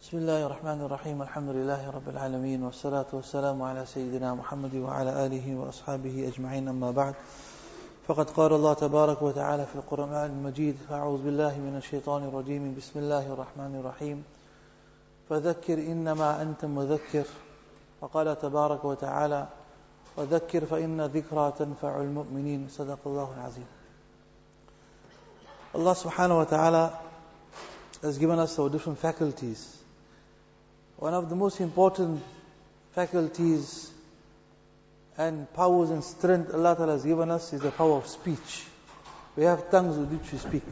بسم الله الرحمن الرحيم الحمد لله رب العالمين والصلاة والسلام على سيدنا محمد وعلى آله وأصحابه أجمعين أما بعد. فقد قال الله تبارك وتعالى في القرآن المجيد فأعوذ بالله من الشيطان الرجيم بسم الله الرحمن الرحيم. فذكر إنما أنت مذكر. وقال تبارك وتعالى وذكر فإن ذكرى تنفع المؤمنين. صدق الله العظيم. subhanahu wa ta'ala has given us our different faculties. One of the most important faculties and powers and strength Allah Ta'ala has given us is the power of speech. We have tongues with which we speak.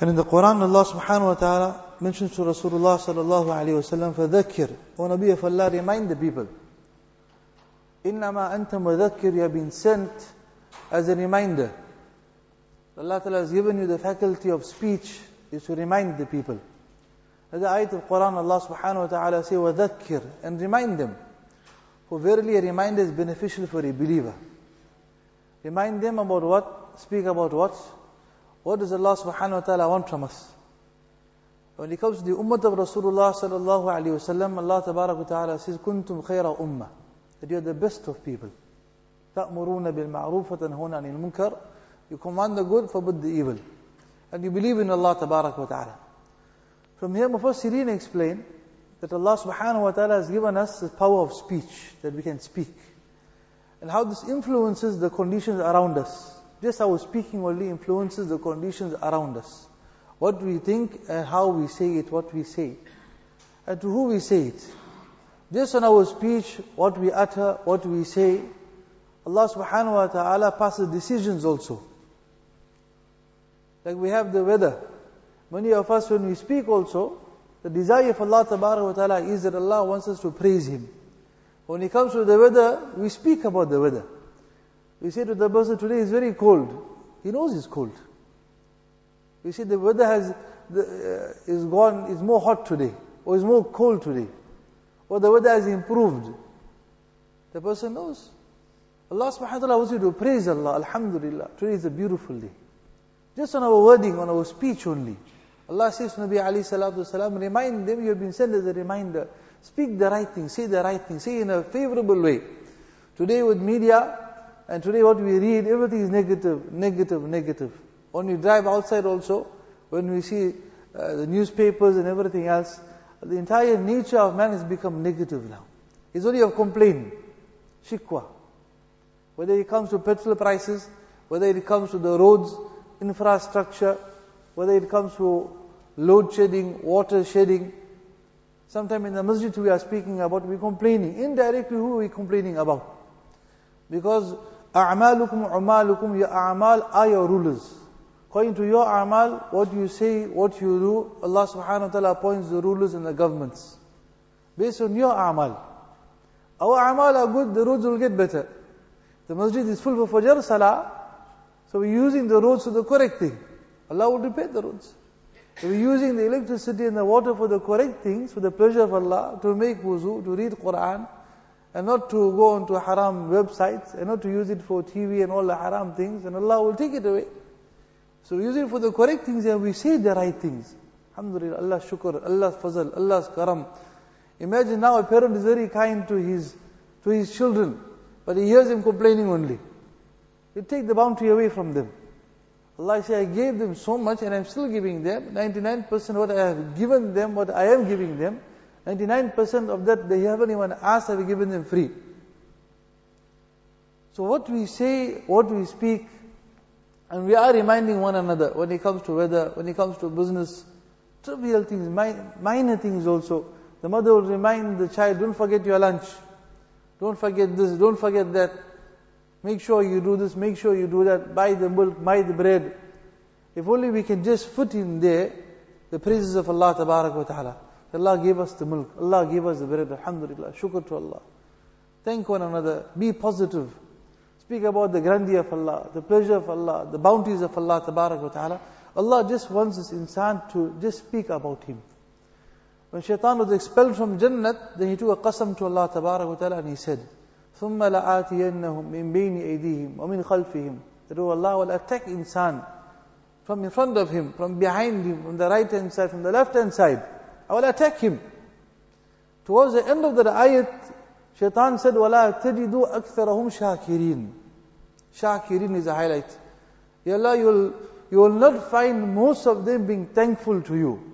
And in the Quran, Allah subhanahu wa ta'ala mentions to Rasulullah sallallahu alayhi wa sallam, فَذَكِّرْ O Nabi of Allah, remind the people. إِنَّمَا أَنْتَ مُذَكِّرْ You have been sent as a reminder. Allah Ta'ala has given you the faculty of speech is to remind the people. The ayat of Quran, Allah subhanahu wa ta'ala say, وَذَكِّرْ And remind them. For verily a reminder is beneficial for a believer. Remind them about what? Speak about what? What does Allah subhanahu wa ta'ala want from us? When it comes to the ummah of Rasulullah sallallahu alayhi wasallam, Allah tabarak wa ta'ala says, كُنْتُمْ خَيْرَ ummah. That you are the best of people. تَأْمُرُونَ بِالْمَعْرُوفَ وَتَنْهُونَ عَنِ الْمُنْكَرِ you command the good, forbid the evil. And you believe in Allah Tabarak wa Ta'ala. From here, Mufassirin explain that Allah subhanahu wa ta'ala has given us the power of speech, that we can speak. And how this influences the conditions around us. Just our speaking only influences the conditions around us. What we think and how we say it, what we say. And to who we say it. Just on our speech, what we utter, what we say, Allah subhanahu wa ta'ala passes decisions also. Like we have the weather. Many of us, when we speak also, the desire of Allah wa ta'ala is that Allah wants us to praise Him. When it comes to the weather, we speak about the weather. We say to the person, today is very cold. He knows it's cold. We say the weather has, the, uh, is gone, is more hot today, or is more cold today, or the weather has improved. The person knows. Allah subhanahu wa ta'ala wants you to praise Allah. Alhamdulillah. Today is a beautiful day. Just on our wording, on our speech only. Allah says to Nabi alayhis salatu remind them you have been sent as a reminder. Speak the right thing, say the right thing, say in a favorable way. Today with media, and today what we read, everything is negative, negative, negative. When we drive outside also, when we see uh, the newspapers and everything else, the entire nature of man has become negative now. It's only of complaint, shikwa. Whether it comes to petrol prices, whether it comes to the roads, infrastructure, whether it comes to load shedding, water shedding. Sometime in the masjid we are speaking about, we're complaining. Indirectly, who are we complaining about? Because a'malukum umalukum, your a'mal are your rulers. According to your a'mal, what you say, what you do, Allah subhanahu wa ta'ala appoints the rulers and the governments. Based on your a'mal. Our a'mal are good, the roads will get better. The masjid is full for Fajr Salah, so we're using the roads for the correct thing. Allah will repair the roads. We're using the electricity and the water for the correct things, for the pleasure of Allah, to make wuzu, to read Quran, and not to go onto haram websites, and not to use it for TV and all the haram things, and Allah will take it away. So we use it for the correct things and we say the right things. Alhamdulillah, Allah shukr, Allah's fazl, Allah's karam. Imagine now a parent is very kind to his, to his children, but he hears them complaining only. You take the bounty away from them. Allah says, I gave them so much and I'm still giving them. 99% what I have given them, what I am giving them, 99% of that they haven't even asked, I've given them free. So what we say, what we speak, and we are reminding one another when it comes to weather, when it comes to business, trivial things, minor things also. The mother will remind the child, don't forget your lunch. Don't forget this, don't forget that. Make sure you do this, make sure you do that, buy the milk, buy the bread. If only we can just put in there the praises of Allah wa ta'ala. Allah gave us the milk, Allah gave us the bread, alhamdulillah, shukr to Allah. Thank one another, be positive. Speak about the grandeur of Allah, the pleasure of Allah, the bounties of Allah wa ta'ala. Allah just wants this insan to just speak about Him. When shaitan was expelled from Jannat, then he took a qasam to Allah wa ta'ala and he said, ثم لآتينهم من بين أيديهم ومن خلفهم that oh Allah will attack insan from in front of him, from behind him, from the right hand side, from the left hand side. I will attack him. Towards the end of the ayat, Shaitan said, وَلَا تَجِدُوا أَكْثَرَهُمْ شَاكِرِينَ Shakirin is a highlight. Ya Allah, you will, you will not find most of them being thankful to you.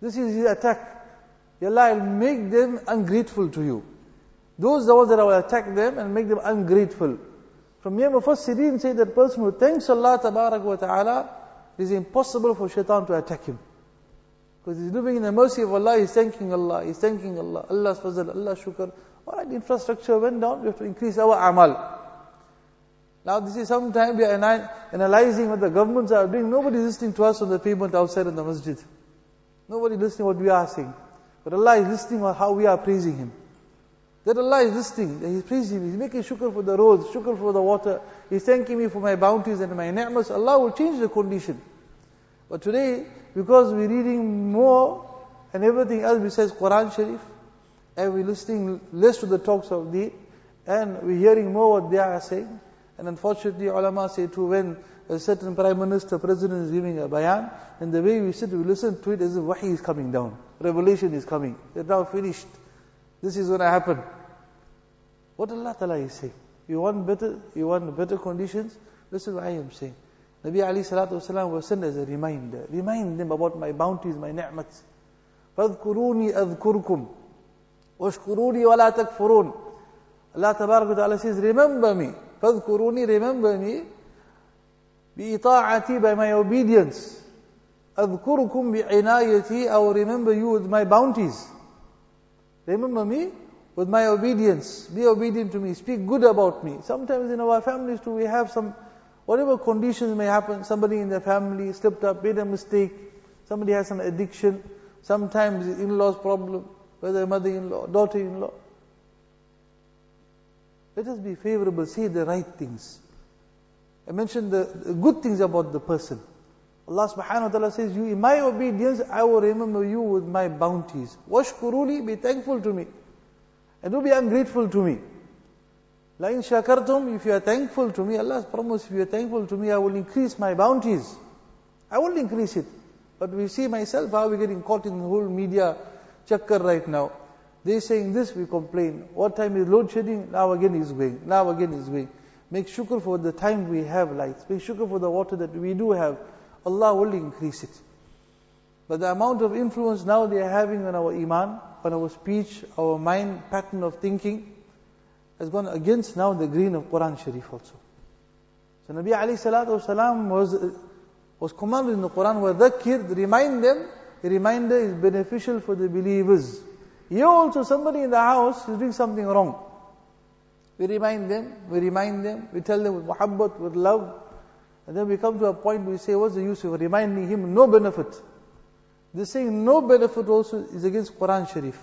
This is his attack. Ya Allah, I'll make them ungrateful to you. Those are the ones that I will attack them and make them ungrateful. From here, Mufassirin say that person who thanks Allah wa ta'ala, it is impossible for shaitan to attack him. Because he's living in the mercy of Allah, he's thanking Allah, he's thanking Allah, Allah's fazl, Allah shukr. Alright, infrastructure went down, we have to increase our amal. Now this is sometime we are analyzing what the governments are doing. Nobody is listening to us on the pavement outside in the masjid. Nobody listening what we are saying. But Allah is listening how we are praising Him. That Allah is listening, that He's praising me, He's making shukr for the roads, shukr for the water, He's thanking me for my bounties and my ni'mas, Allah will change the condition. But today, because we're reading more and everything else besides Quran Sharif, and we're listening less to the talks of the, and we're hearing more what they are saying, and unfortunately ulama say too, when a certain prime minister, president is giving a bayan, and the way we sit, we listen to it as if wahi is coming down, revelation is coming, they're now finished. This is going to happen. What Allah Ta'ala is saying? You want better, you want better conditions? Listen what I am saying. Nabi Alayhis Salatu Wasalam was sent as a reminder. Remind them about my bounties, my ni'mats. فَاذْكُرُونِي أَذْكُرْكُمْ وَاشْكُرُونِي وَلَا تَكْفُرُونَ Allah Tabarak Ta'ala says, remember me. فَاذْكُرُونِي, remember me. بِإِطَاعَتِي, by my obedience. أَذْكُرُكُمْ بِعِنَايَتِي, I will remember you with my bounties. Remember me with my obedience. Be obedient to me. Speak good about me. Sometimes in our families too, we have some, whatever conditions may happen, somebody in the family slipped up, made a mistake, somebody has an addiction, sometimes in-laws problem, whether mother-in-law, daughter-in-law. Let us be favorable, say the right things. I mentioned the, the good things about the person. Allah subhanahu wa ta'ala says, you, in my obedience, I will remember you with my bounties. Washkuruli, be thankful to me. And don't be ungrateful to me. La in shakartum, if you are thankful to me, Allah has promised, if you are thankful to me, I will increase my bounties. I will increase it. But we see myself how we're getting caught in the whole media chakkar right now. They saying this, we complain. What time is load shedding? Now again is going. Now again is going. Make shukr for the time we have lights. Make shukr for the water that we do have. Allah will increase it. But the amount of influence now they are having on our iman, on our speech, our mind pattern of thinking, has gone against now the green of Quran Sharif also. So Nabi Alayhis Salatu Salam was, was commanded in the Quran, وَذَكِّرْ Remind them, the reminder is beneficial for the believers. You also, somebody in the house is doing something wrong. We remind them, we remind them, we tell them with muhabbat, with love, and then we come to a point we say, what's the use of reminding him? No benefit. This saying no benefit also is against Quran Sharif.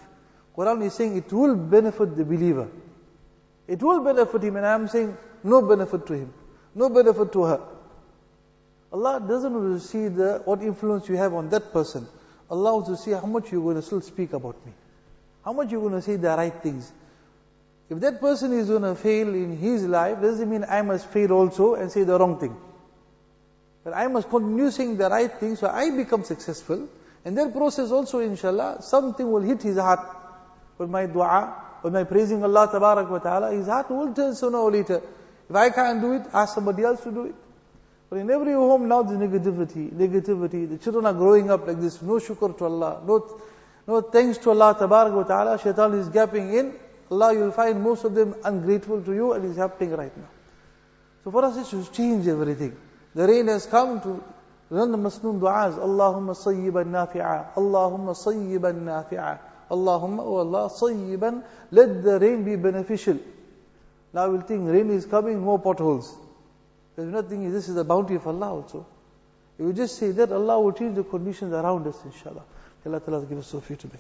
Quran is saying it will benefit the believer. It will benefit him, and I am saying no benefit to him, no benefit to her. Allah doesn't want to see the, what influence you have on that person. Allah wants to see how much you're going to still speak about me. How much you're going to say the right things. If that person is going to fail in his life, doesn't mean I must fail also and say the wrong thing. But I must continue saying the right thing so I become successful. And that process also, inshallah, something will hit his heart with my dua, with my praising Allah Tabarak wa Ta'ala. His heart will turn sooner or later. If I can't do it, ask somebody else to do it. But in every home now there's negativity, negativity. The children are growing up like this. No shukr to Allah. No, no thanks to Allah Tabarak wa Ta'ala. Shaitan is gapping in. Allah, you'll find most of them ungrateful to you and it's happening right now. So for us, it should change everything. The rain has come to run the masnoon du'as. Allahumma sayyiban nafi'a. Allahumma sayyiban nafi'a. Allahumma, oh Allah, sayyiban. Let the rain be beneficial. Now we'll think rain is coming, more potholes. There's nothing, this is the bounty of Allah also. If we just say that, Allah will change the conditions around us, inshallah. Allah Ta'ala give us so few to be